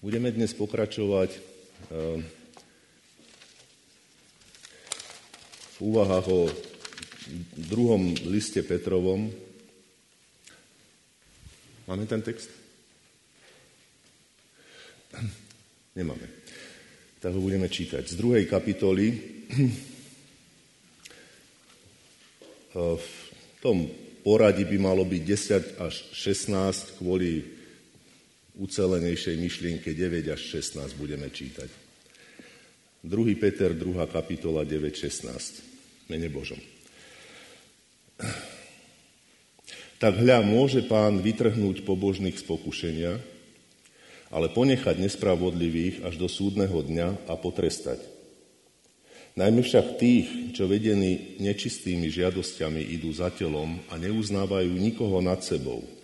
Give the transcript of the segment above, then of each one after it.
Budeme dnes pokračovať eh, v úvahách o druhom liste Petrovom. Máme ten text? Nemáme. Tak ho budeme čítať. Z druhej kapitoly eh, v tom poradí by malo byť 10 až 16 kvôli ucelenejšej myšlienke 9 až 16 budeme čítať. 2. Peter, 2. kapitola 9, 16. Mene Božom. Tak hľa, môže pán vytrhnúť pobožných z pokušenia, ale ponechať nespravodlivých až do súdneho dňa a potrestať. Najmä však tých, čo vedení nečistými žiadosťami idú za telom a neuznávajú nikoho nad sebou –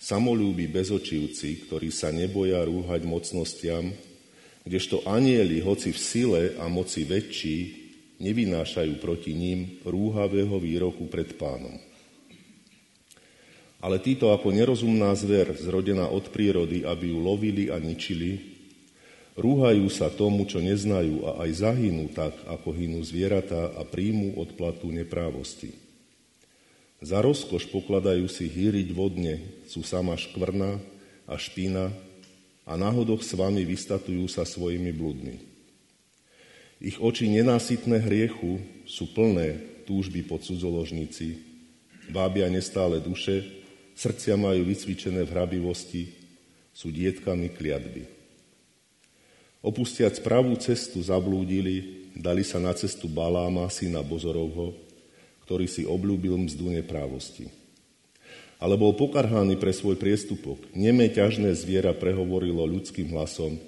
samolúbi bezočivci, ktorí sa neboja rúhať mocnostiam, kdežto anieli, hoci v sile a moci väčší, nevynášajú proti ním rúhavého výroku pred pánom. Ale títo ako nerozumná zver, zrodená od prírody, aby ju lovili a ničili, rúhajú sa tomu, čo neznajú a aj zahynú tak, ako hynú zvieratá a príjmu odplatu neprávosti. Za rozkoš pokladajú si hýriť vodne, sú sama škvrna a špína a náhodoch s vami vystatujú sa svojimi bludmi. Ich oči nenásytné hriechu sú plné túžby po cudzoložníci, vábia nestále duše, srdcia majú vycvičené v hrabivosti, sú dietkami kliatby. Opustiac pravú cestu zablúdili, dali sa na cestu Baláma, syna Bozorovho, ktorý si obľúbil mzdu neprávosti. Ale bol pokarhaný pre svoj priestupok. Nemé ťažné zviera prehovorilo ľudským hlasom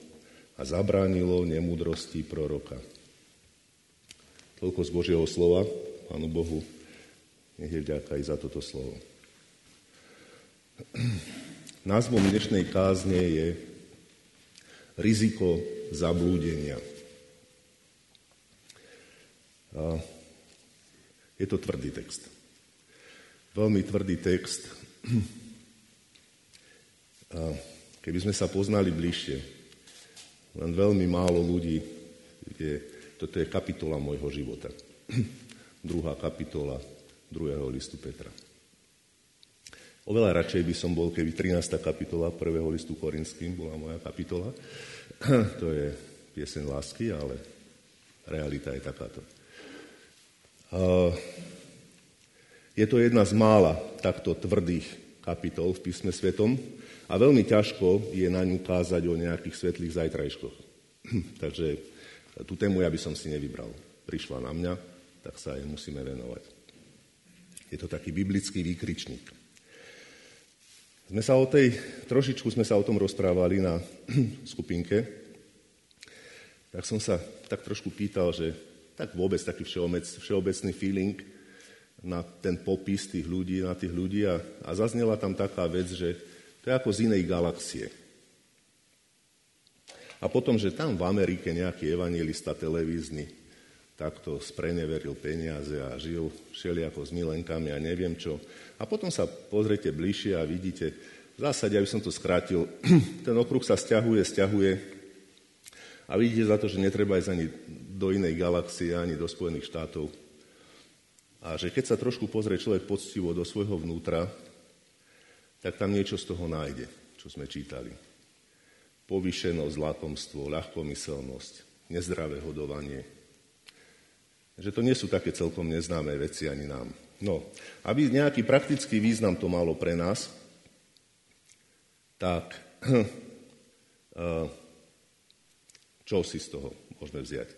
a zabránilo nemúdrosti proroka. Toľko z Božieho slova. Pánu Bohu, nech je vďaka aj za toto slovo. Názvom dnešnej kázne je riziko zablúdenia. Je to tvrdý text. Veľmi tvrdý text. A keby sme sa poznali bližšie, len veľmi málo ľudí, je, toto je kapitola môjho života. Druhá kapitola druhého listu Petra. Oveľa radšej by som bol, keby 13. kapitola prvého listu Korinským bola moja kapitola. To je piesen lásky, ale realita je takáto. Je to jedna z mála takto tvrdých kapitol v písme svetom a veľmi ťažko je na ňu kázať o nejakých svetlých zajtrajškoch. Takže tú tému ja by som si nevybral. Prišla na mňa, tak sa jej musíme venovať. Je to taký biblický výkričník. Sme sa o tej, trošičku sme sa o tom rozprávali na skupinke, tak som sa tak trošku pýtal, že tak vôbec taký všeobec, všeobecný feeling na ten popis tých ľudí, na tých ľudí a, a zaznela tam taká vec, že to je ako z inej galaxie. A potom, že tam v Amerike nejaký evangelista televízny takto spreneveril peniaze a žil všelijako s milenkami a neviem čo. A potom sa pozrite bližšie a vidíte, v zásade, aby som to skrátil, ten okruh sa stiahuje, stiahuje a vidíte za to, že netreba ísť ani do inej galaxie, ani do Spojených štátov. A že keď sa trošku pozrie človek poctivo do svojho vnútra, tak tam niečo z toho nájde, čo sme čítali. Povyšenosť, lakomstvo, ľahkomyselnosť, nezdravé hodovanie. Že to nie sú také celkom neznáme veci ani nám. No, aby nejaký praktický význam to malo pre nás, tak čo si z toho môžeme vziať?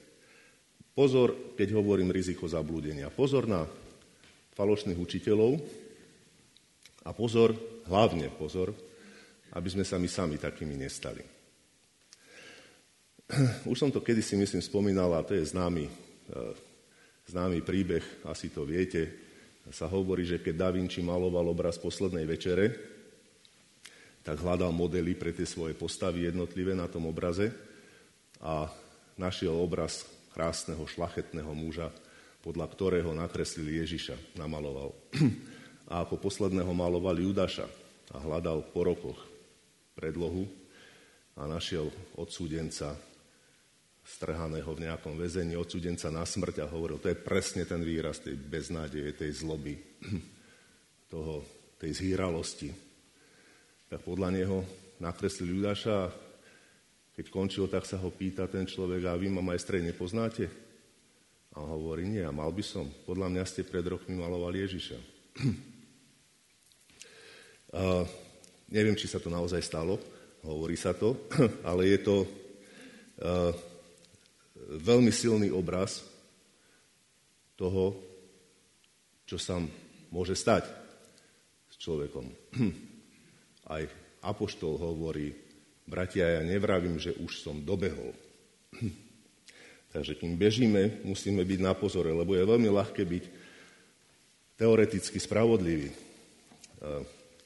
Pozor, keď hovorím riziko zablúdenia. Pozor na falošných učiteľov a pozor, hlavne pozor, aby sme sa my sami takými nestali. Už som to kedysi, myslím, spomínal, a to je známy, e, známy príbeh, asi to viete. Sa hovorí, že keď Da Vinci maloval obraz poslednej večere, tak hľadal modely pre tie svoje postavy jednotlivé na tom obraze a našiel obraz krásneho, šlachetného muža, podľa ktorého nakreslil Ježiša, namaloval. A ako posledného maloval Judaša a hľadal po rokoch predlohu, a našiel odsúdenca strhaného v nejakom väzení, odsúdenca na smrť a hovoril, to je presne ten výraz tej beznádeje, tej zloby, toho, tej zhýralosti. Tak podľa neho nakreslil Judáša keď končil, tak sa ho pýta ten človek, a vy ma majstrej nepoznáte? A on hovorí, nie, a mal by som. Podľa mňa ste pred rokmi malovali Ježiša. a, neviem, či sa to naozaj stalo, hovorí sa to, ale je to a, veľmi silný obraz toho, čo sa môže stať s človekom. Aj Apoštol hovorí, Bratia, ja nevravím, že už som dobehol. Takže kým bežíme, musíme byť na pozore, lebo je veľmi ľahké byť teoreticky spravodlivý.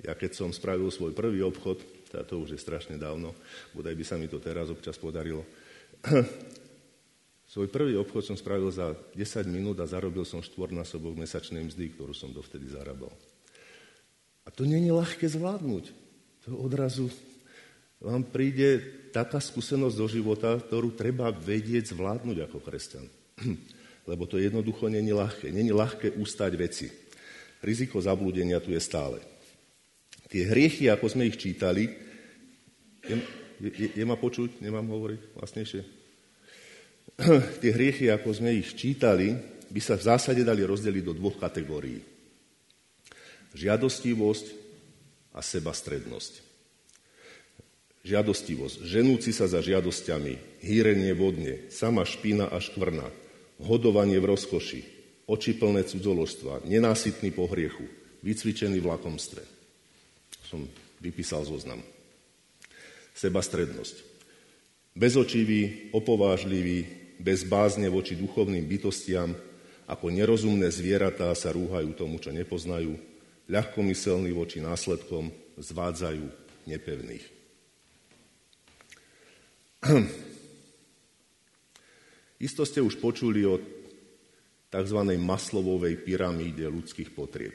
Ja keď som spravil svoj prvý obchod, to už je strašne dávno, bodaj by sa mi to teraz občas podarilo, svoj prvý obchod som spravil za 10 minút a zarobil som štvornásobok mesačnej mzdy, ktorú som dovtedy zarábal. A to není ľahké zvládnuť. To odrazu vám príde taká skúsenosť do života, ktorú treba vedieť zvládnuť ako kresťan. Lebo to jednoducho není ľahké. Není ľahké ustať veci. Riziko zablúdenia tu je stále. Tie hriechy, ako sme ich čítali, je, je, je ma počuť? Nemám hovoriť vlastnejšie? Tie hriechy, ako sme ich čítali, by sa v zásade dali rozdeliť do dvoch kategórií. Žiadostivosť a sebastrednosť žiadostivosť, ženúci sa za žiadosťami, hýrenie vodne, sama špína a škvrna, hodovanie v rozkoši, oči plné cudzoložstva, nenásytný po hriechu, vycvičený v lakomstve. Som vypísal zoznam. Sebastrednosť. Bezočivý, opovážlivý, bez bázne voči duchovným bytostiam, ako nerozumné zvieratá sa rúhajú tomu, čo nepoznajú, ľahkomyselní voči následkom, zvádzajú nepevných. Isto ste už počuli o tzv. maslovovej pyramíde ľudských potrieb.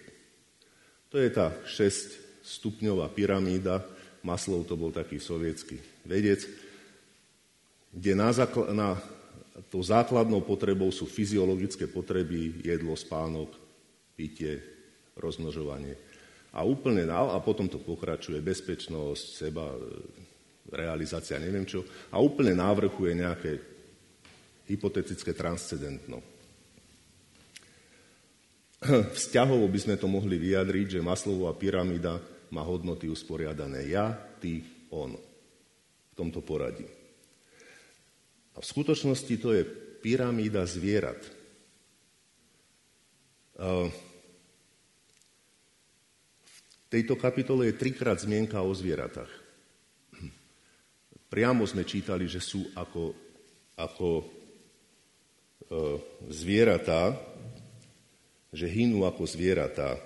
To je tá 6-stupňová pyramída. Maslov to bol taký sovietský vedec, kde na, zákl- na to základnou potrebou sú fyziologické potreby, jedlo, spánok, pitie, rozmnožovanie. A úplne a potom to pokračuje bezpečnosť, seba, realizácia, neviem čo. A úplne návrhu je nejaké hypotetické transcendentno. Vzťahovo by sme to mohli vyjadriť, že Maslovová pyramída má hodnoty usporiadané ja, ty, on. V tomto poradí. A v skutočnosti to je pyramída zvierat. V tejto kapitole je trikrát zmienka o zvieratách. Priamo sme čítali, že sú ako, ako e, zvieratá, že hynú ako zvieratá,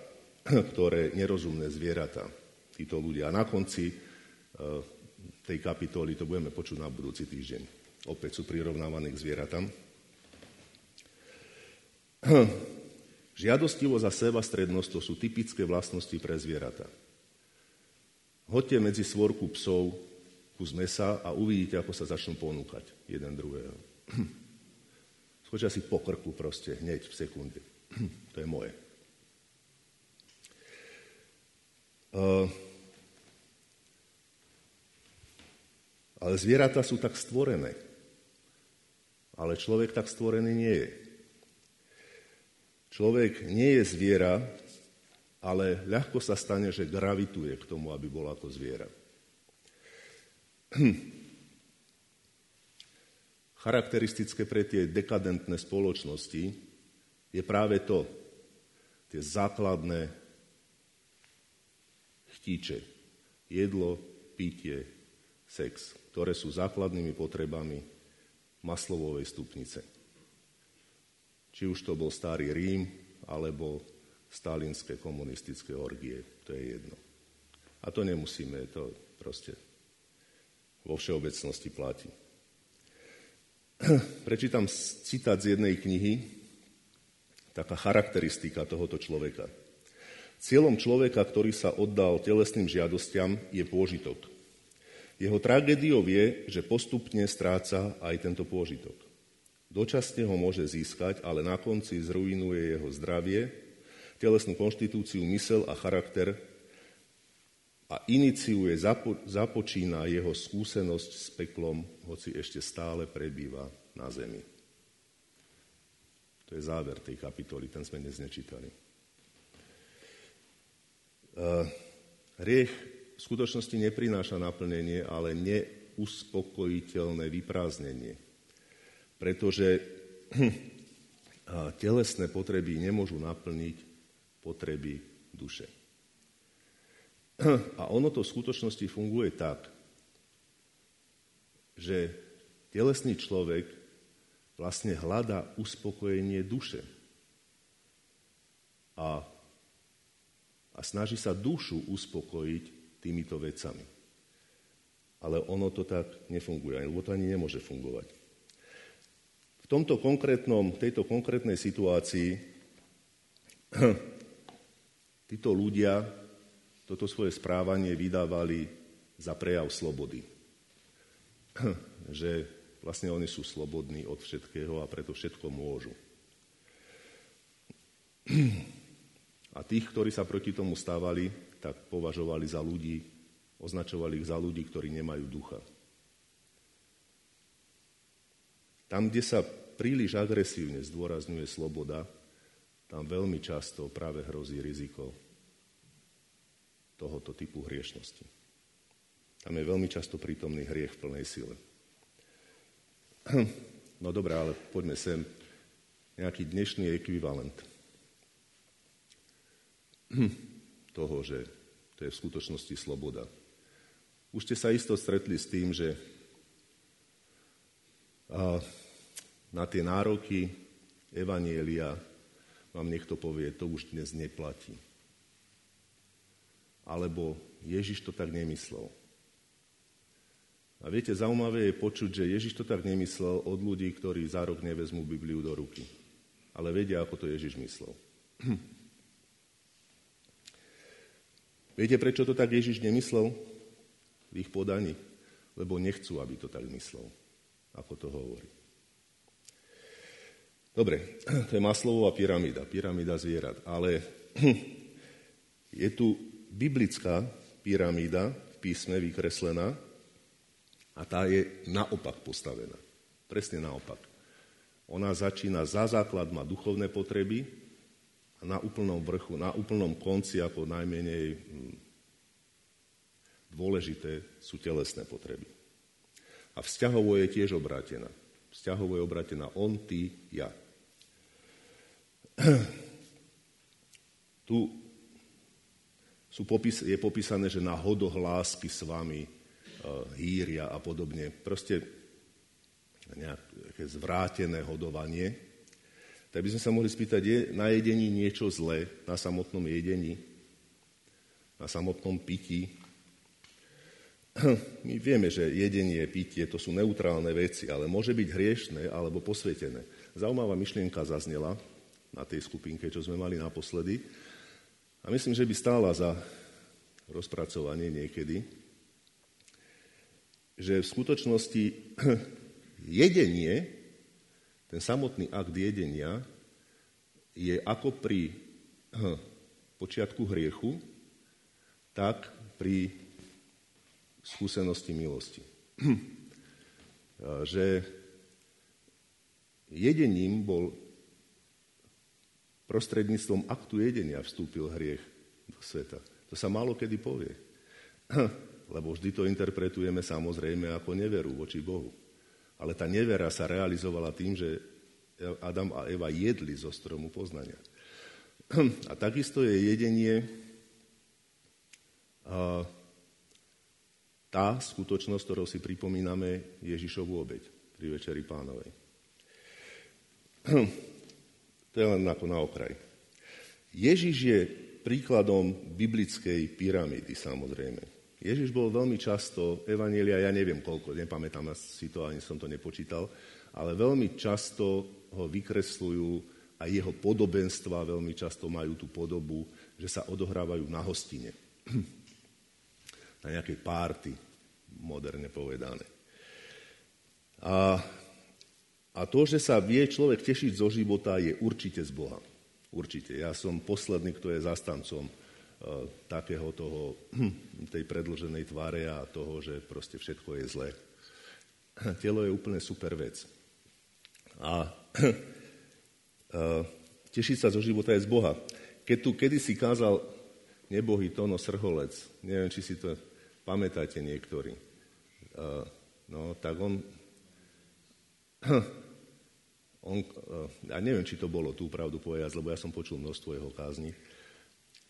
ktoré nerozumné zvieratá, títo ľudia. A na konci e, tej kapitoly, to budeme počuť na budúci týždeň, opäť sú prirovnávané k zvieratám. Žiadostivosť a seba strednosť to sú typické vlastnosti pre zvieratá. Hoďte medzi svorku psov kus mesa a uvidíte, ako sa začnú ponúkať jeden druhého. Skočia si po krku proste, hneď v sekunde. to je moje. Uh, ale zvieratá sú tak stvorené. Ale človek tak stvorený nie je. Človek nie je zviera, ale ľahko sa stane, že gravituje k tomu, aby bol ako zviera. Charakteristické pre tie dekadentné spoločnosti je práve to, tie základné chtíče, jedlo, pitie, sex, ktoré sú základnými potrebami maslovovej stupnice. Či už to bol starý Rím, alebo stalinské komunistické orgie, to je jedno. A to nemusíme, to proste vo všeobecnosti platí. Prečítam citát z jednej knihy, taká charakteristika tohoto človeka. Cieľom človeka, ktorý sa oddal telesným žiadostiam, je pôžitok. Jeho tragédiou je, že postupne stráca aj tento pôžitok. Dočasne ho môže získať, ale na konci zrujnuje jeho zdravie, telesnú konštitúciu, mysel a charakter a iniciuje, zapo, započína jeho skúsenosť s peklom, hoci ešte stále prebýva na zemi. To je záver tej kapitoly, ten sme dnes nečítali. Uh, riech v skutočnosti neprináša naplnenie, ale neuspokojiteľné vyprázdnenie. Pretože telesné potreby nemôžu naplniť potreby duše. A ono to v skutočnosti funguje tak, že telesný človek vlastne hľadá uspokojenie duše. A, a snaží sa dušu uspokojiť týmito vecami. Ale ono to tak nefunguje, lebo to ani nemôže fungovať. V tomto konkrétnom, tejto konkrétnej situácii títo ľudia toto svoje správanie vydávali za prejav slobody. Že vlastne oni sú slobodní od všetkého a preto všetko môžu. A tých, ktorí sa proti tomu stávali, tak považovali za ľudí, označovali ich za ľudí, ktorí nemajú ducha. Tam, kde sa príliš agresívne zdôrazňuje sloboda, tam veľmi často práve hrozí riziko tohoto typu hriešnosti. Tam je veľmi často prítomný hriech v plnej sile. No dobré, ale poďme sem. Nejaký dnešný ekvivalent toho, že to je v skutočnosti sloboda. Už ste sa isto stretli s tým, že na tie nároky Evanielia vám niekto povie, to už dnes neplatí. Alebo Ježiš to tak nemyslel. A viete, zaujímavé je počuť, že Ježiš to tak nemyslel od ľudí, ktorí za rok nevezmú Bibliu do ruky. Ale vedia, ako to Ježiš myslel. Viete, prečo to tak Ježiš nemyslel v ich podaní? Lebo nechcú, aby to tak myslel, ako to hovorí. Dobre, to je maslová pyramída, pyramída zvierat. Ale je tu biblická pyramída v písme vykreslená a tá je naopak postavená. Presne naopak. Ona začína za základ, má duchovné potreby, a na úplnom vrchu, na úplnom konci ako najmenej hm, dôležité sú telesné potreby. A vzťahovo je tiež obrátená. Vzťahovo je obrátená on, ty, ja. Tu sú popis, je popísané, že na hodoch lásky s vami uh, hýria a podobne. Proste nejaké zvrátené hodovanie tak by sme sa mohli spýtať, je na jedení niečo zlé, na samotnom jedení, na samotnom pití? My vieme, že jedenie, pitie, to sú neutrálne veci, ale môže byť hriešné alebo posvetené. Zaujímavá myšlienka zaznela na tej skupinke, čo sme mali naposledy. A myslím, že by stála za rozpracovanie niekedy, že v skutočnosti jedenie ten samotný akt jedenia je ako pri počiatku hriechu, tak pri skúsenosti milosti. že jedením bol prostredníctvom aktu jedenia vstúpil hriech do sveta. To sa málo kedy povie. Lebo vždy to interpretujeme samozrejme ako neveru voči Bohu. Ale tá nevera sa realizovala tým, že Adam a Eva jedli zo stromu poznania. A takisto je jedenie tá skutočnosť, ktorou si pripomíname Ježišovu obeď pri Večeri pánovej. To je len ako na okraj. Ježiš je príkladom biblickej pyramídy, samozrejme. Ježiš bol veľmi často, Evanielia, ja neviem koľko, nepamätám si to, ani som to nepočítal, ale veľmi často ho vykresľujú a jeho podobenstva veľmi často majú tú podobu, že sa odohrávajú na hostine. Na nejakej párty moderne povedané. A, a to, že sa vie človek tešiť zo života, je určite z Boha. Určite. Ja som posledný, kto je zastancom uh, takého toho, tej predlženej tváre a toho, že proste všetko je zlé. Telo je úplne super vec. A uh, tešiť sa zo života je z Boha. Keď tu kedysi kázal nebohý Tono Srholec, neviem, či si to pamätáte niektorí, uh, no tak on on, eh, ja neviem, či to bolo tú pravdu povedať, lebo ja som počul množstvo jeho kázni.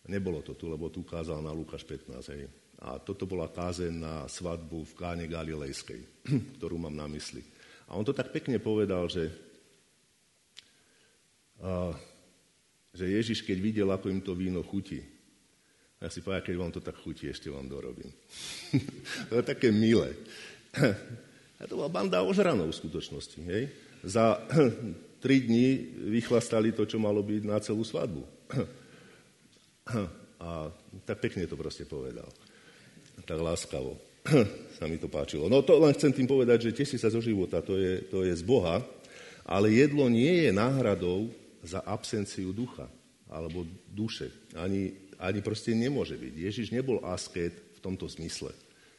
Nebolo to tu, lebo tu kázal na Lukáš 15. Hej. A toto bola kázeň na svadbu v Káne Galilejskej, ktorú mám na mysli. A on to tak pekne povedal, že, a, že Ježiš, keď videl, ako im to víno chutí, ja si povedal, keď vám to tak chutí, ešte vám dorobím. to je také milé. A to bola banda ožranov v skutočnosti. Hej? Za tri dní vychlastali to, čo malo byť na celú svadbu. A tak pekne to proste povedal. Tak láskavo sa mi to páčilo. No to len chcem tým povedať, že teší sa zo života, to je, to je z Boha, ale jedlo nie je náhradou za absenciu ducha alebo duše. Ani, ani proste nemôže byť. Ježiš nebol asket v tomto zmysle.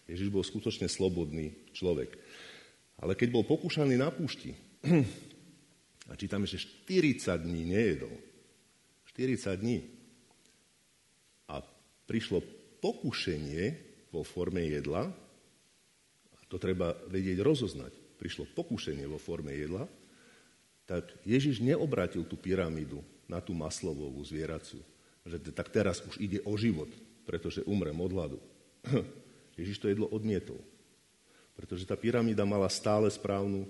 Ježiš bol skutočne slobodný človek. Ale keď bol pokúšaný na púšti, a čítame, že 40 dní nejedol. 40 dní. A prišlo pokušenie vo forme jedla, a to treba vedieť rozoznať, prišlo pokušenie vo forme jedla, tak Ježiš neobratil tú pyramídu na tú maslovovú zvieraciu. Že tak teraz už ide o život, pretože umrem od hladu. Ježiš to jedlo odmietol. Pretože tá pyramída mala stále správnu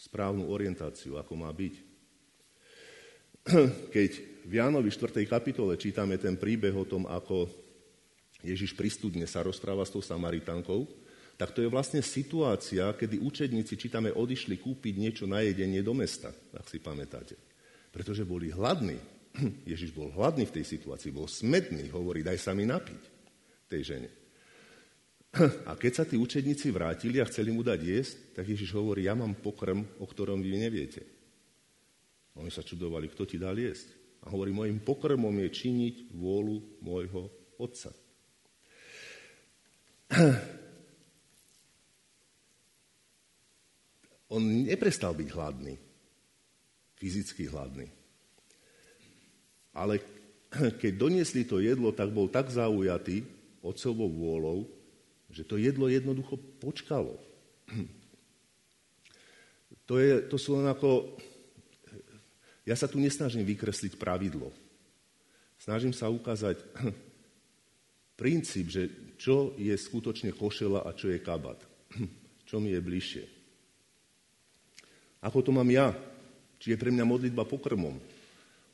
správnu orientáciu, ako má byť. Keď v Jánovi 4. kapitole čítame ten príbeh o tom, ako Ježiš pristudne sa rozpráva s tou Samaritankou, tak to je vlastne situácia, kedy učedníci, čítame, odišli kúpiť niečo na jedenie do mesta, ak si pamätáte. Pretože boli hladní. Ježiš bol hladný v tej situácii, bol smedný, hovorí, daj sa mi napiť tej žene. A keď sa tí učedníci vrátili a chceli mu dať jesť, tak Ježiš hovorí, ja mám pokrm, o ktorom vy neviete. Oni sa čudovali, kto ti dal jesť. A hovorí, mojim pokrmom je činiť vôľu môjho otca. On neprestal byť hladný, fyzicky hladný. Ale keď doniesli to jedlo, tak bol tak zaujatý otcovou vôľou, že to jedlo jednoducho počkalo. To, je, to sú len ako... Ja sa tu nesnažím vykresliť pravidlo. Snažím sa ukázať princíp, že čo je skutočne košela a čo je kabat. Čo mi je bližšie. Ako to mám ja? Či je pre mňa modlitba pokrmom?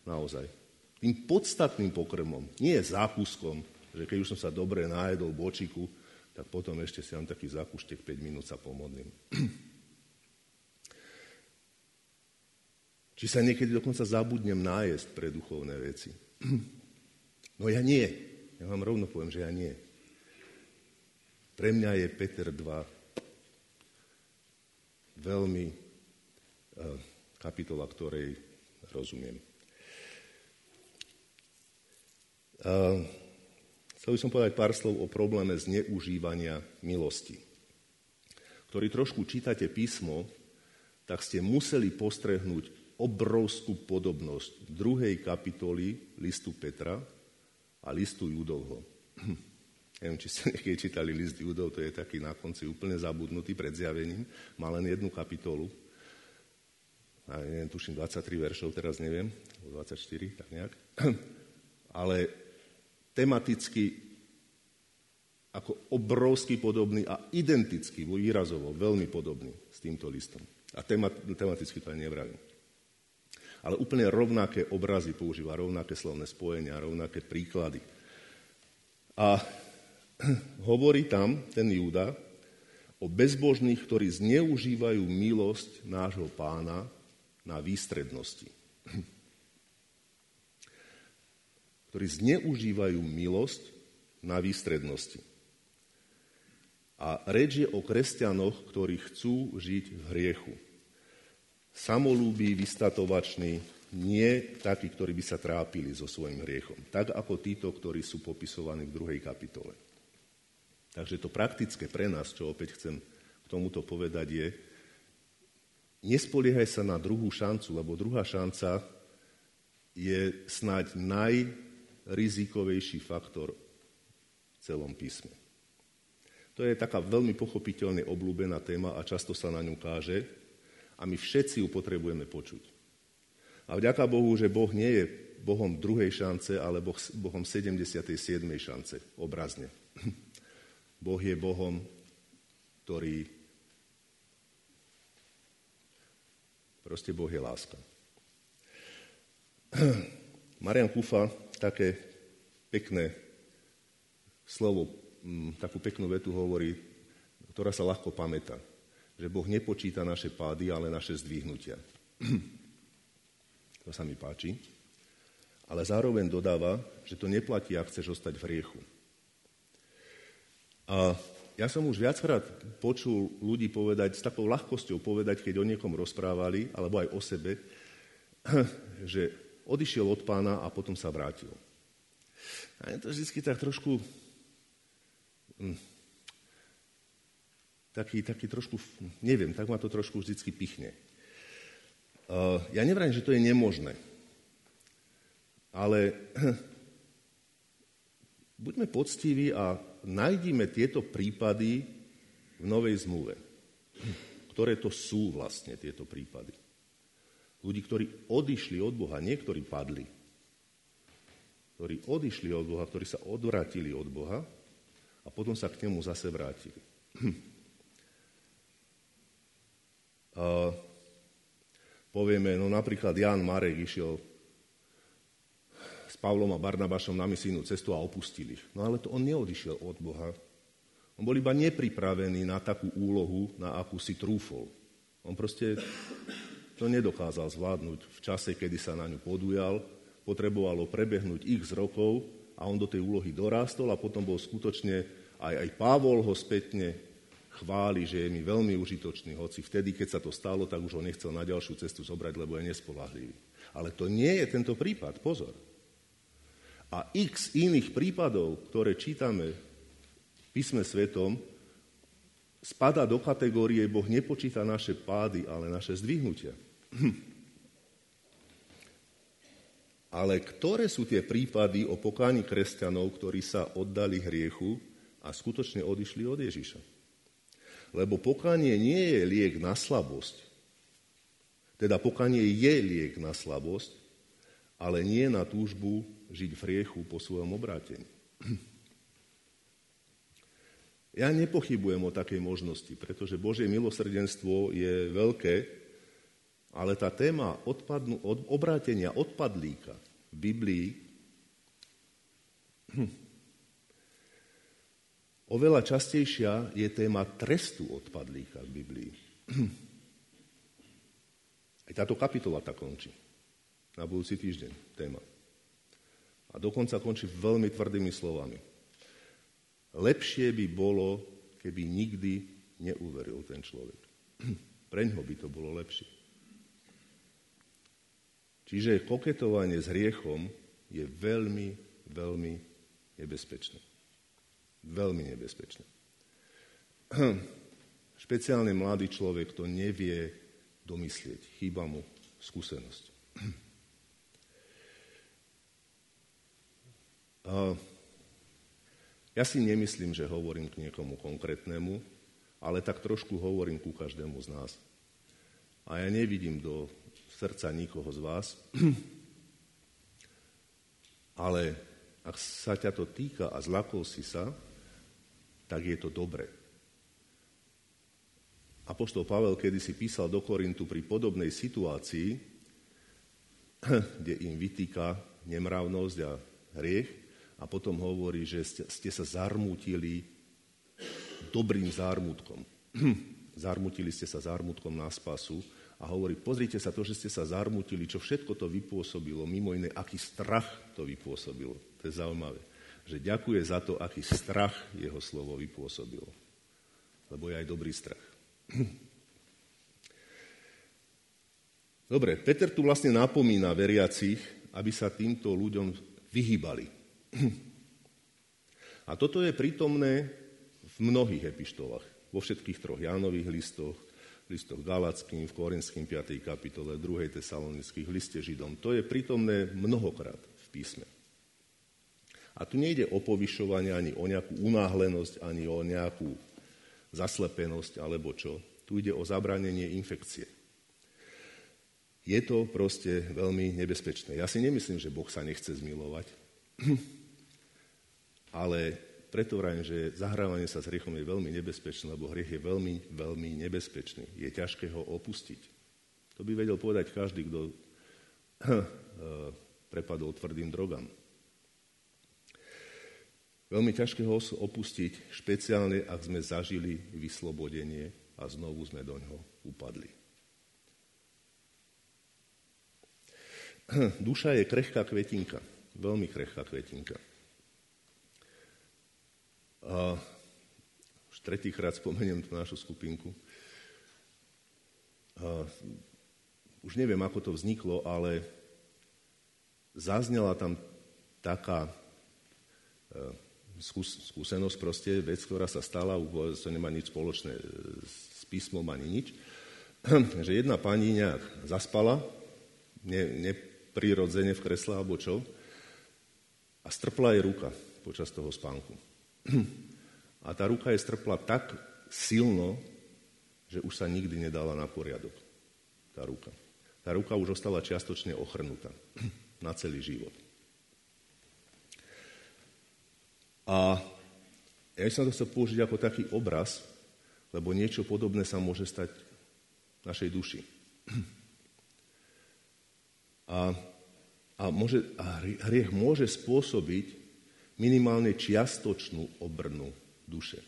Naozaj. Tým podstatným pokrmom. Nie zákuskom, že keď už som sa dobre najedol bočiku, tak potom ešte si len taký zakúštek 5 minút sa pomodlím. Či sa niekedy dokonca zabudnem nájsť pre duchovné veci. No ja nie. Ja vám rovno poviem, že ja nie. Pre mňa je Peter 2 veľmi uh, kapitola, ktorej rozumiem. Uh, Chcel by som povedať pár slov o probléme zneužívania milosti. Ktorí trošku čítate písmo, tak ste museli postrehnúť obrovskú podobnosť druhej kapitoly listu Petra a listu Judovho. Neviem, či ste niekedy čítali list Judov, to je taký na konci úplne zabudnutý pred zjavením. Má len jednu kapitolu. A neviem, tuším 23 veršov, teraz neviem, 24, tak nejak. Ale tematicky ako obrovský podobný a identický, výrazovo, veľmi podobný s týmto listom. A temat, tematicky to aj nevravím. Ale úplne rovnaké obrazy používa, rovnaké slovné spojenia, rovnaké príklady. A hovorí tam ten Júda o bezbožných, ktorí zneužívajú milosť nášho pána na výstrednosti. ktorí zneužívajú milosť na výstrednosti. A reč je o kresťanoch, ktorí chcú žiť v hriechu. Samolúbí, vystatovační, nie takí, ktorí by sa trápili so svojím hriechom. Tak ako títo, ktorí sú popisovaní v druhej kapitole. Takže to praktické pre nás, čo opäť chcem k tomuto povedať, je, nespoliehaj sa na druhú šancu, lebo druhá šanca je snáď najrizikovejší faktor v celom písme. To je taká veľmi pochopiteľne obľúbená téma a často sa na ňu káže a my všetci ju potrebujeme počuť. A vďaka Bohu, že Boh nie je Bohom druhej šance, ale Bohom 77. šance, obrazne. Boh je Bohom, ktorý proste Boh je láska. Marian Kufa také pekné slovo, mm, takú peknú vetu hovorí, ktorá sa ľahko pamätá, že Boh nepočíta naše pády, ale naše zdvihnutia. To sa mi páči. Ale zároveň dodáva, že to neplatí, ak chceš ostať v hriechu. A ja som už viackrát počul ľudí povedať, s takou ľahkosťou povedať, keď o niekom rozprávali, alebo aj o sebe, že odišiel od pána a potom sa vrátil. A je to vždy tak trošku... Hm, taký, taký trošku, neviem, tak ma to trošku vždycky pichne. Uh, ja nevrajím, že to je nemožné, ale buďme poctiví a nájdime tieto prípady v Novej zmluve. Ktoré to sú vlastne tieto prípady. Ľudí, ktorí odišli od Boha, nie ktorí padli. Ktorí odišli od Boha, ktorí sa odvrátili od Boha a potom sa k nemu zase vrátili. A povieme, no napríklad Jan Marek išiel s Pavlom a Barnabášom na misijnú cestu a opustili. No ale to on neodišiel od Boha. On bol iba nepripravený na takú úlohu, na akú si trúfol. On proste to nedokázal zvládnuť v čase, kedy sa na ňu podujal. Potrebovalo prebehnúť ich z rokov a on do tej úlohy dorástol a potom bol skutočne, aj, aj Pavol ho spätne chváli, že je mi veľmi užitočný, hoci vtedy, keď sa to stalo, tak už ho nechcel na ďalšiu cestu zobrať, lebo je nespolahlivý. Ale to nie je tento prípad, pozor. A x iných prípadov, ktoré čítame v písme svetom, spada do kategórie Boh nepočíta naše pády, ale naše zdvihnutia. Ale ktoré sú tie prípady o pokáni kresťanov, ktorí sa oddali hriechu a skutočne odišli od Ježiša? Lebo pokánie nie je liek na slabosť. Teda pokánie je liek na slabosť, ale nie na túžbu žiť v riechu po svojom obrátení. Ja nepochybujem o takej možnosti, pretože Božie milosrdenstvo je veľké, ale tá téma odpadnú, od, obrátenia odpadlíka v Biblii hm, oveľa častejšia je téma trestu odpadlíka v Biblii. Aj táto kapitola tak končí. Na budúci týždeň téma. A dokonca končí veľmi tvrdými slovami. Lepšie by bolo, keby nikdy neuveril ten človek. Pre ňo by to bolo lepšie. Čiže koketovanie s hriechom je veľmi, veľmi nebezpečné. Veľmi nebezpečné. Špeciálne mladý človek to nevie domyslieť. Chýba mu skúsenosť. Ja si nemyslím, že hovorím k niekomu konkrétnemu, ale tak trošku hovorím ku každému z nás. A ja nevidím do srdca nikoho z vás, ale ak sa ťa to týka a zlakol si sa, tak je to dobre. Apoštol Pavel kedy si písal do Korintu pri podobnej situácii, kde im vytýka nemravnosť a hriech, a potom hovorí, že ste, sa zarmútili dobrým zármutkom. zarmutili ste sa zármutkom na spasu a hovorí, pozrite sa to, že ste sa zarmutili, čo všetko to vypôsobilo, mimo iné, aký strach to vypôsobilo. To je zaujímavé. Že ďakuje za to, aký strach jeho slovo vypôsobilo. lebo je aj dobrý strach. Dobre, Peter tu vlastne napomína veriacich, aby sa týmto ľuďom vyhýbali. A toto je prítomné v mnohých epištolách, vo všetkých troch Jánových listoch, listoch Galackým, v Korinským 5. kapitole, 2. tesalonických, liste Židom. To je prítomné mnohokrát v písme. A tu nejde o povyšovanie ani o nejakú unáhlenosť, ani o nejakú zaslepenosť alebo čo. Tu ide o zabranenie infekcie. Je to proste veľmi nebezpečné. Ja si nemyslím, že Boh sa nechce zmilovať, ale preto vrajím, že zahrávanie sa s hriechom je veľmi nebezpečné, lebo hriech je veľmi, veľmi nebezpečný. Je ťažké ho opustiť. To by vedel povedať každý, kto prepadol tvrdým drogám. Veľmi ťažké ho opustiť, špeciálne ak sme zažili vyslobodenie a znovu sme do ňoho upadli. Duša je krehká kvetinka, veľmi krehká kvetinka. A už tretíkrát spomeniem tú našu skupinku. A už neviem, ako to vzniklo, ale zaznela tam taká e, skúsenosť, proste vec, ktorá sa stala, to nemá nič spoločné s písmom ani nič, že jedna pani nejak zaspala, ne, ne, prirodzene v kresle alebo čo. A strpla jej ruka počas toho spánku. A tá ruka je strpla tak silno, že už sa nikdy nedala na poriadok. Tá ruka. Tá ruka už ostala čiastočne ochrnutá na celý život. A ja som to chcel použiť ako taký obraz, lebo niečo podobné sa môže stať našej duši. A, a, môže, a hriech môže spôsobiť minimálne čiastočnú obrnu duše.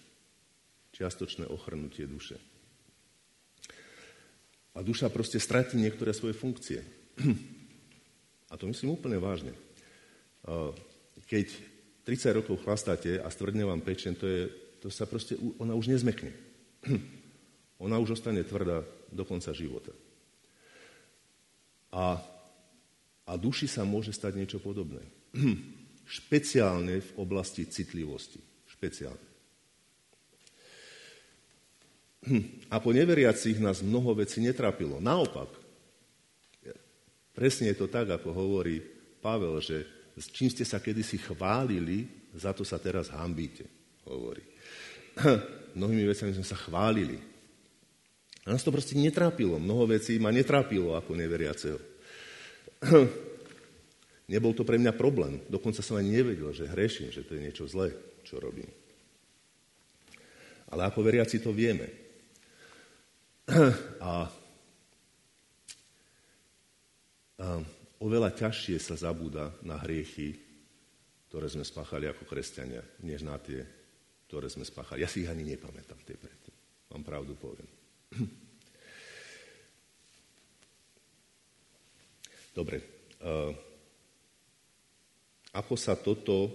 Čiastočné ochrnutie duše. A duša proste stratí niektoré svoje funkcie. A to myslím úplne vážne. Keď 30 rokov chlastáte a stvrdne vám pečen, to, je, to sa proste, ona už nezmekne. Ona už ostane tvrdá do konca života. A a duši sa môže stať niečo podobné. Špeciálne v oblasti citlivosti. Špeciálne. A po neveriacich nás mnoho vecí netrapilo. Naopak, presne je to tak, ako hovorí Pavel, že s čím ste sa kedysi chválili, za to sa teraz hambíte, hovorí. Mnohými vecami sme sa chválili. A nás to proste netrápilo. Mnoho vecí ma netrápilo ako neveriaceho. Nebol to pre mňa problém. Dokonca som ani nevedel, že hreším, že to je niečo zlé, čo robím. Ale ako veriaci to vieme. A, a oveľa ťažšie sa zabúda na hriechy, ktoré sme spáchali ako kresťania, než na tie, ktoré sme spáchali. Ja si ich ani nepamätám, tie predtým. Vám pravdu poviem. Dobre. Uh, ako sa toto,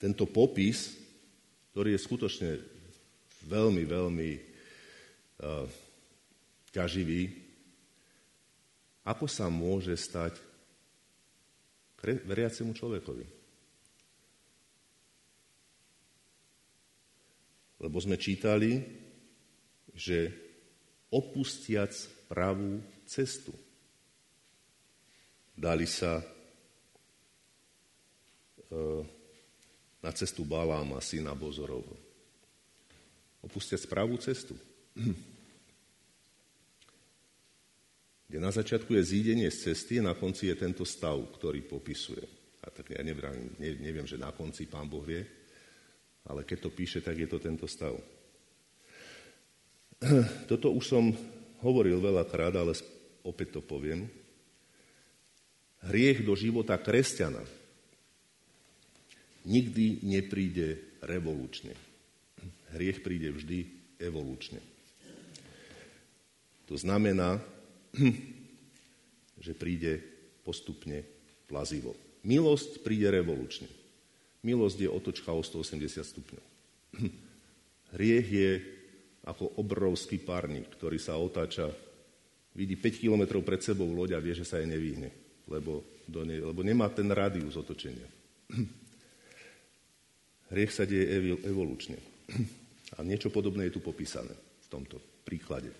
tento popis, ktorý je skutočne veľmi, veľmi uh, ťaživý, ako sa môže stať veriacemu človekovi. Lebo sme čítali, že opustiac pravú cestu dali sa na cestu Baláma, syna Bozorov. Opustia správú cestu. Kde na začiatku je zídenie z cesty, na konci je tento stav, ktorý popisuje. A tak ja neviem, neviem, že na konci pán Boh vie, ale keď to píše, tak je to tento stav. Toto už som hovoril veľakrát, ale opäť to poviem hriech do života kresťana nikdy nepríde revolučne. Hriech príde vždy evolučne. To znamená, že príde postupne plazivo. Milosť príde revolučne. Milosť je otočka o 180 stupňov. Hriech je ako obrovský párnik, ktorý sa otáča, vidí 5 kilometrov pred sebou loď a vie, že sa jej nevyhne, lebo, do nej, lebo nemá ten rádius otočenia. Hriech sa deje evolučne. A niečo podobné je tu popísané v tomto príklade.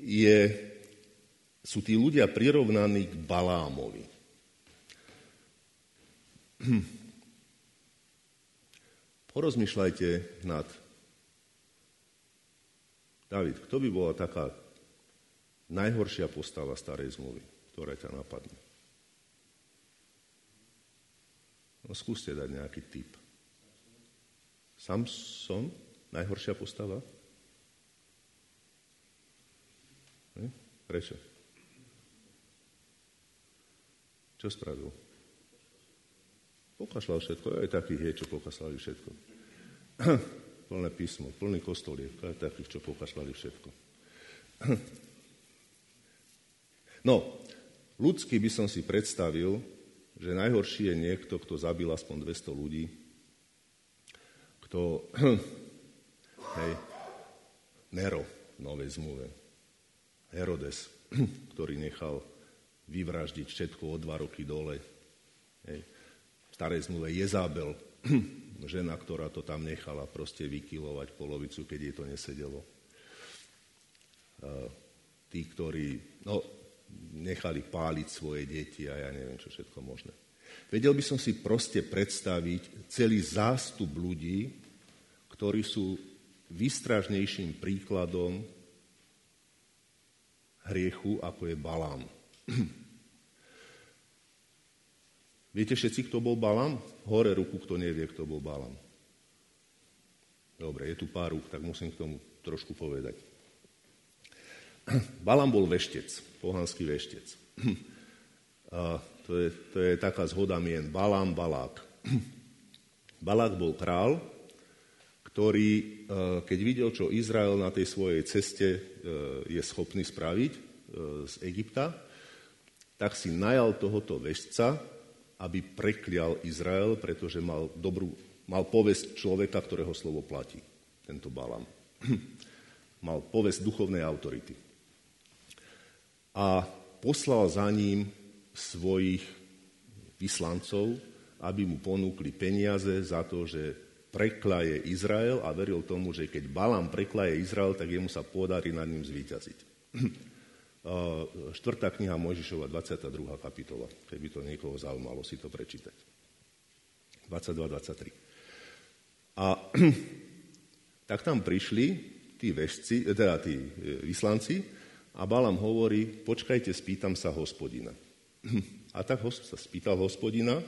Je, sú tí ľudia prirovnaní k Balámovi. Porozmýšľajte nad David, kto by bola taká najhoršia postava starej zmluvy, ktorá ťa napadne? No skúste dať nejaký typ. Samson, najhoršia postava? Hm? Prečo? Čo spravil? Pokašľal všetko, aj takých je, čo pokašľali všetko. Plné písmo, plný kostol je, aj takých, čo pokašľali všetko. No, ľudský by som si predstavil, že najhorší je niekto, kto zabil aspoň 200 ľudí, kto, hej, Nero v Novej zmluve, Herodes, ktorý nechal vyvraždiť všetko o dva roky dole, hej, starej zmluve Jezábel, žena, ktorá to tam nechala proste vykilovať polovicu, keď jej to nesedelo. Tí, ktorí no, nechali páliť svoje deti a ja neviem, čo všetko možné. Vedel by som si proste predstaviť celý zástup ľudí, ktorí sú vystražnejším príkladom hriechu, ako je Balám. Viete všetci, kto bol Balam? Hore ruku, kto nevie, kto bol Balam. Dobre, je tu pár rúk, tak musím k tomu trošku povedať. Balam bol veštec, pohanský veštec. To, je, to je taká zhoda mien. Balam, Balák. Balák bol král, ktorý, e, keď videl, čo Izrael na tej svojej ceste e, je schopný spraviť e, z Egypta, tak si najal tohoto veštca, aby preklial Izrael, pretože mal, dobrú, mal povesť človeka, ktorého slovo platí, tento Balam. mal povesť duchovnej autority. A poslal za ním svojich vyslancov, aby mu ponúkli peniaze za to, že preklaje Izrael a veril tomu, že keď Balam preklaje Izrael, tak jemu sa podarí nad ním zvíťaziť. štvrtá kniha Mojžišova, 22. kapitola, keby to niekoho zaujímalo si to prečítať. 22-23. A tak tam prišli tí vešci, teda tí e, vyslanci a Balam hovorí, počkajte, spýtam sa hospodina. A tak sa spýtal hospodina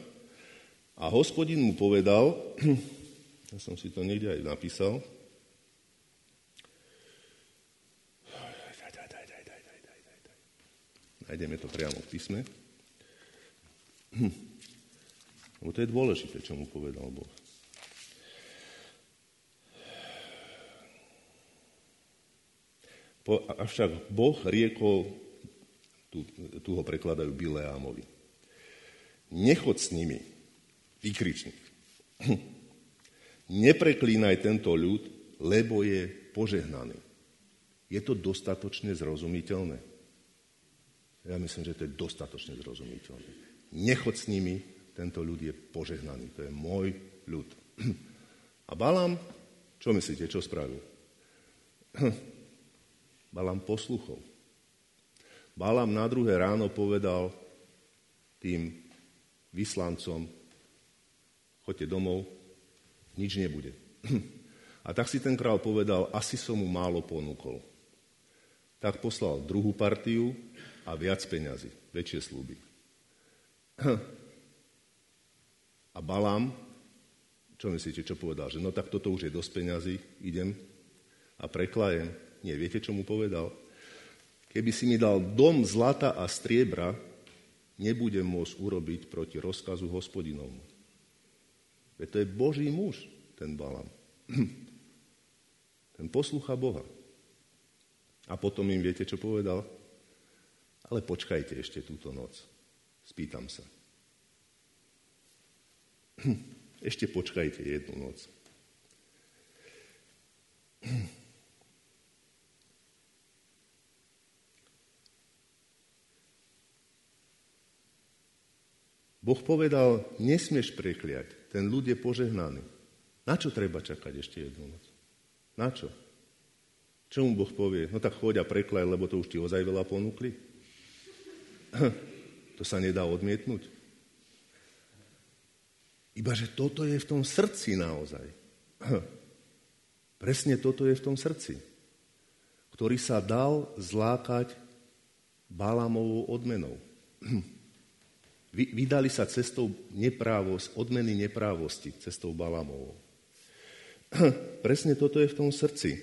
a hospodin mu povedal, ja som si to niekde aj napísal, Nájdeme to priamo v písme. Lebo to je dôležité, čo mu povedal Boh. Po, avšak Boh riekol, tu, tu ho prekladajú Bileámovi, nechod s nimi, vykričník. Nepreklínaj tento ľud, lebo je požehnaný. Je to dostatočne zrozumiteľné? Ja myslím, že to je dostatočne zrozumiteľné. Nechod s nimi, tento ľud je požehnaný. To je môj ľud. A Balám, čo myslíte, čo spravil? Balám posluchol. Balám na druhé ráno povedal tým vyslancom, choďte domov, nič nebude. A tak si ten král povedal, asi som mu málo ponúkol. Tak poslal druhú partiu, a viac peňazí, väčšie slúby. A Balám, čo myslíte, čo povedal? Že no tak toto už je dosť peňazí, idem a preklajem. Nie, viete, čo mu povedal? Keby si mi dal dom zlata a striebra, nebudem môcť urobiť proti rozkazu hospodinovmu. Veď to je Boží muž, ten Balám. Ten poslúcha Boha. A potom im viete, čo povedal? Ale počkajte ešte túto noc. Spýtam sa. Ešte počkajte jednu noc. Boh povedal, nesmieš prekliať, ten ľud je požehnaný. Na čo treba čakať ešte jednu noc? Na čo? Čo mu Boh povie? No tak choď a preklaj, lebo to už ti ozaj veľa ponúkli. To sa nedá odmietnúť. Iba, že toto je v tom srdci naozaj. Presne toto je v tom srdci, ktorý sa dal zlákať Balamovou odmenou. Vydali sa cestou neprávosti, odmeny neprávosti, cestou Balamovou. Presne toto je v tom srdci.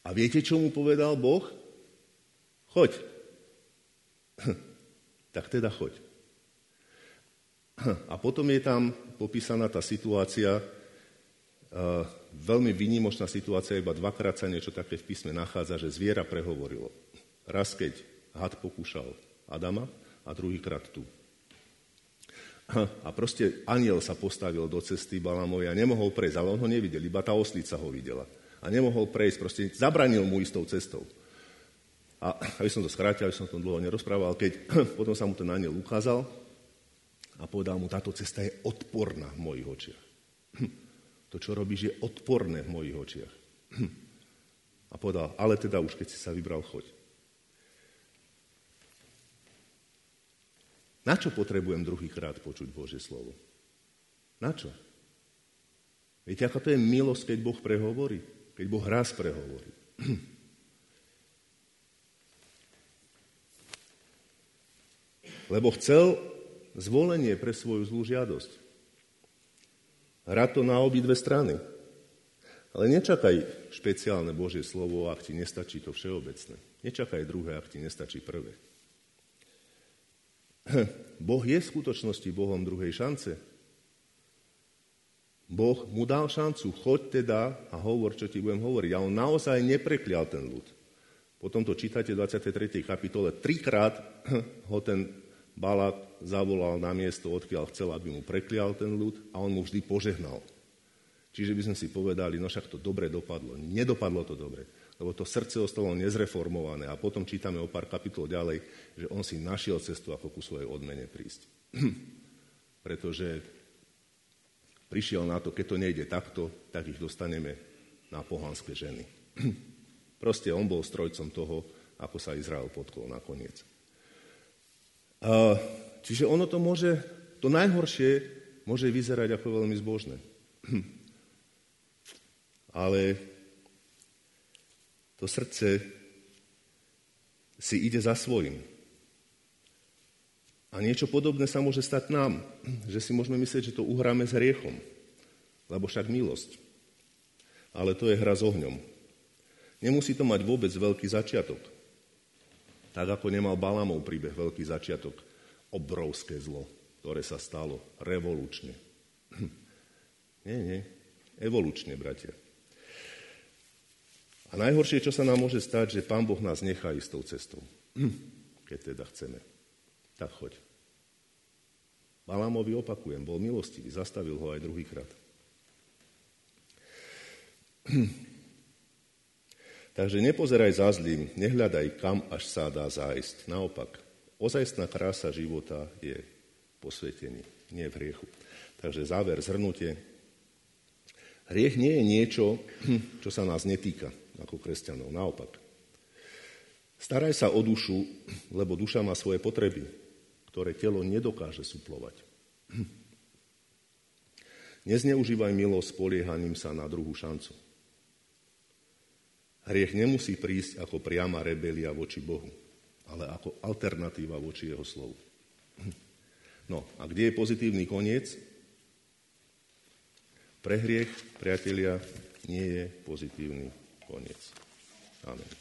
A viete, čo mu povedal Boh? Choď. Tak teda choď. A potom je tam popísaná tá situácia, veľmi výnimočná situácia, iba dvakrát sa niečo také v písme nachádza, že zviera prehovorilo. Raz, keď had pokúšal Adama a druhýkrát tu. A proste aniel sa postavil do cesty Balamovi a nemohol prejsť, ale on ho nevidel, iba tá oslica ho videla. A nemohol prejsť, proste zabranil mu istou cestou. A aby som to skrátil, aby som to dlho nerozprával, keď potom sa mu ten aniel ukázal a povedal mu, táto cesta je odporná v mojich očiach. To, čo robíš, je odporné v mojich očiach. A povedal, ale teda už keď si sa vybral, choď. Na čo potrebujem druhýkrát počuť Božie slovo? Na čo? Viete, aká to je milosť, keď Boh prehovorí? Keď Boh raz prehovorí. Lebo chcel zvolenie pre svoju zlú žiadosť. Hrá to na obidve strany. Ale nečakaj špeciálne Božie slovo, ak ti nestačí to všeobecné. Nečakaj druhé, ak ti nestačí prvé. Boh je v skutočnosti Bohom druhej šance. Boh mu dal šancu, choď teda a hovor, čo ti budem hovoriť. A on naozaj nepreklial ten ľud. Potom to čítate v 23. kapitole. Trikrát ho ten Balák zavolal na miesto, odkiaľ chcel, aby mu preklial ten ľud a on mu vždy požehnal. Čiže by sme si povedali, no však to dobre dopadlo. Nedopadlo to dobre lebo to srdce ostalo nezreformované. A potom čítame o pár kapitol ďalej, že on si našiel cestu, ako ku svojej odmene prísť. Pretože prišiel na to, keď to nejde takto, tak ich dostaneme na pohanské ženy. Proste on bol strojcom toho, ako sa Izrael potkol nakoniec. Čiže ono to môže, to najhoršie môže vyzerať ako veľmi zbožné. Ale to srdce si ide za svojim. A niečo podobné sa môže stať nám, že si môžeme myslieť, že to uhráme s hriechom, lebo však milosť. Ale to je hra s ohňom. Nemusí to mať vôbec veľký začiatok. Tak ako nemal Balamov príbeh veľký začiatok. Obrovské zlo, ktoré sa stalo revolučne. nie, nie. Evolučne, bratia. A najhoršie, čo sa nám môže stať, že Pán Boh nás nechá istou cestou. Keď teda chceme. Tak choď. Balámovi opakujem, bol milostivý, zastavil ho aj druhýkrát. Takže nepozeraj za zlým, nehľadaj, kam až sa dá zájsť. Naopak, ozajstná krása života je posvetení, nie v hriechu. Takže záver, zhrnutie. Hriech nie je niečo, čo sa nás netýka ako kresťanov. Naopak. Staraj sa o dušu, lebo duša má svoje potreby, ktoré telo nedokáže suplovať. Nezneužívaj milosť poliehaním sa na druhú šancu. Hriech nemusí prísť ako priama rebelia voči Bohu, ale ako alternatíva voči Jeho slovu. No a kde je pozitívny koniec? Pre hriech, priatelia, nie je pozitívny Nachbarn jetzt. Amen.